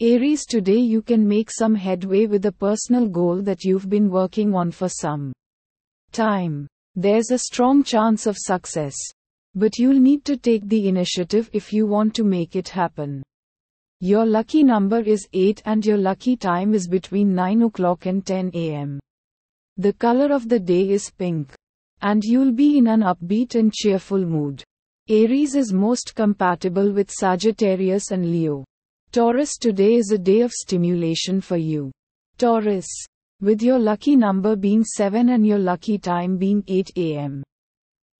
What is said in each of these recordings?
Aries today you can make some headway with a personal goal that you've been working on for some time. There's a strong chance of success. But you'll need to take the initiative if you want to make it happen. Your lucky number is 8 and your lucky time is between 9 o'clock and 10 am. The color of the day is pink. And you'll be in an upbeat and cheerful mood. Aries is most compatible with Sagittarius and Leo. Taurus today is a day of stimulation for you. Taurus. With your lucky number being 7 and your lucky time being 8 am.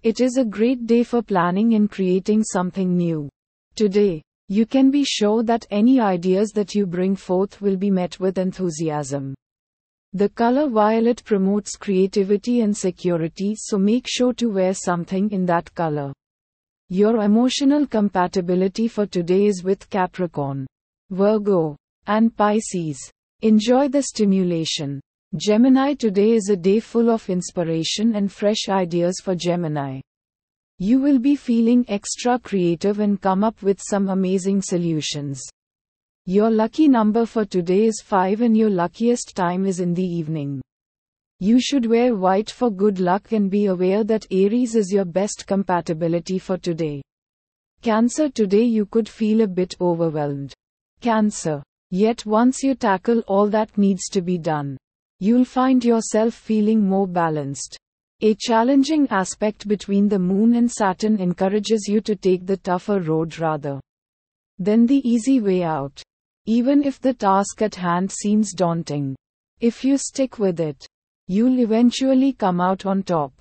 It is a great day for planning and creating something new. Today, you can be sure that any ideas that you bring forth will be met with enthusiasm. The color violet promotes creativity and security, so make sure to wear something in that color. Your emotional compatibility for today is with Capricorn. Virgo, and Pisces. Enjoy the stimulation. Gemini today is a day full of inspiration and fresh ideas for Gemini. You will be feeling extra creative and come up with some amazing solutions. Your lucky number for today is 5 and your luckiest time is in the evening. You should wear white for good luck and be aware that Aries is your best compatibility for today. Cancer today you could feel a bit overwhelmed. Cancer. Yet once you tackle all that needs to be done, you'll find yourself feeling more balanced. A challenging aspect between the moon and Saturn encourages you to take the tougher road rather than the easy way out. Even if the task at hand seems daunting. If you stick with it, you'll eventually come out on top.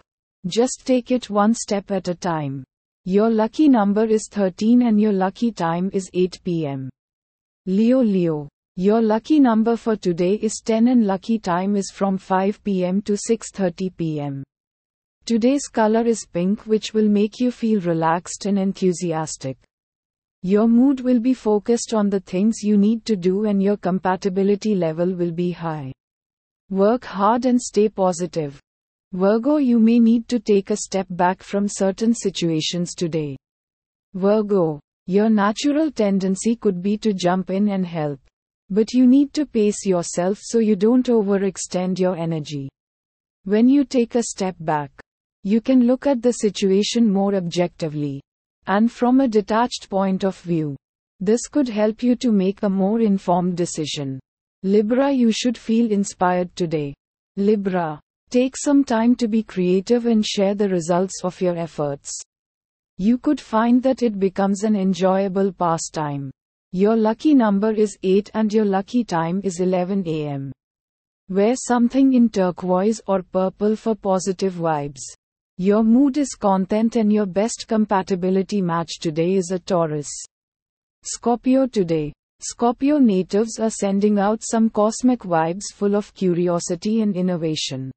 Just take it one step at a time. Your lucky number is 13 and your lucky time is 8 pm. Leo Leo. Your lucky number for today is 10 and lucky time is from 5 pm to 6:30 pm. Today's color is pink which will make you feel relaxed and enthusiastic. Your mood will be focused on the things you need to do and your compatibility level will be high. Work hard and stay positive. Virgo you may need to take a step back from certain situations today. Virgo your natural tendency could be to jump in and help. But you need to pace yourself so you don't overextend your energy. When you take a step back, you can look at the situation more objectively and from a detached point of view. This could help you to make a more informed decision. Libra, you should feel inspired today. Libra, take some time to be creative and share the results of your efforts. You could find that it becomes an enjoyable pastime. Your lucky number is 8 and your lucky time is 11 am. Wear something in turquoise or purple for positive vibes. Your mood is content and your best compatibility match today is a Taurus. Scorpio today. Scorpio natives are sending out some cosmic vibes full of curiosity and innovation.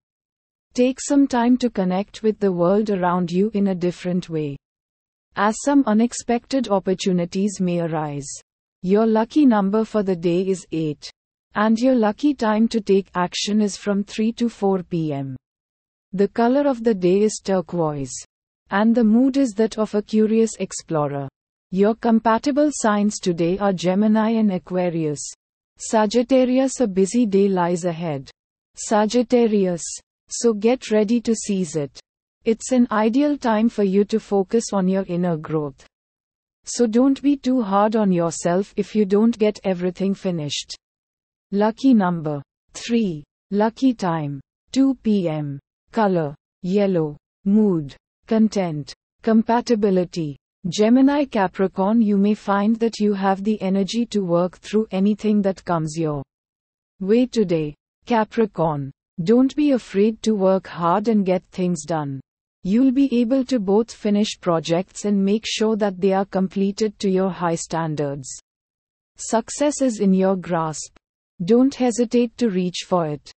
Take some time to connect with the world around you in a different way as some unexpected opportunities may arise. Your lucky number for the day is 8. And your lucky time to take action is from 3 to 4 pm. The color of the day is turquoise. And the mood is that of a curious explorer. Your compatible signs today are Gemini and Aquarius. Sagittarius, a busy day lies ahead. Sagittarius. So get ready to seize it. It's an ideal time for you to focus on your inner growth. So don't be too hard on yourself if you don't get everything finished. Lucky number 3. Lucky time 2 pm. Color yellow. Mood content. Compatibility. Gemini Capricorn, you may find that you have the energy to work through anything that comes your way today. Capricorn. Don't be afraid to work hard and get things done. You'll be able to both finish projects and make sure that they are completed to your high standards. Success is in your grasp. Don't hesitate to reach for it.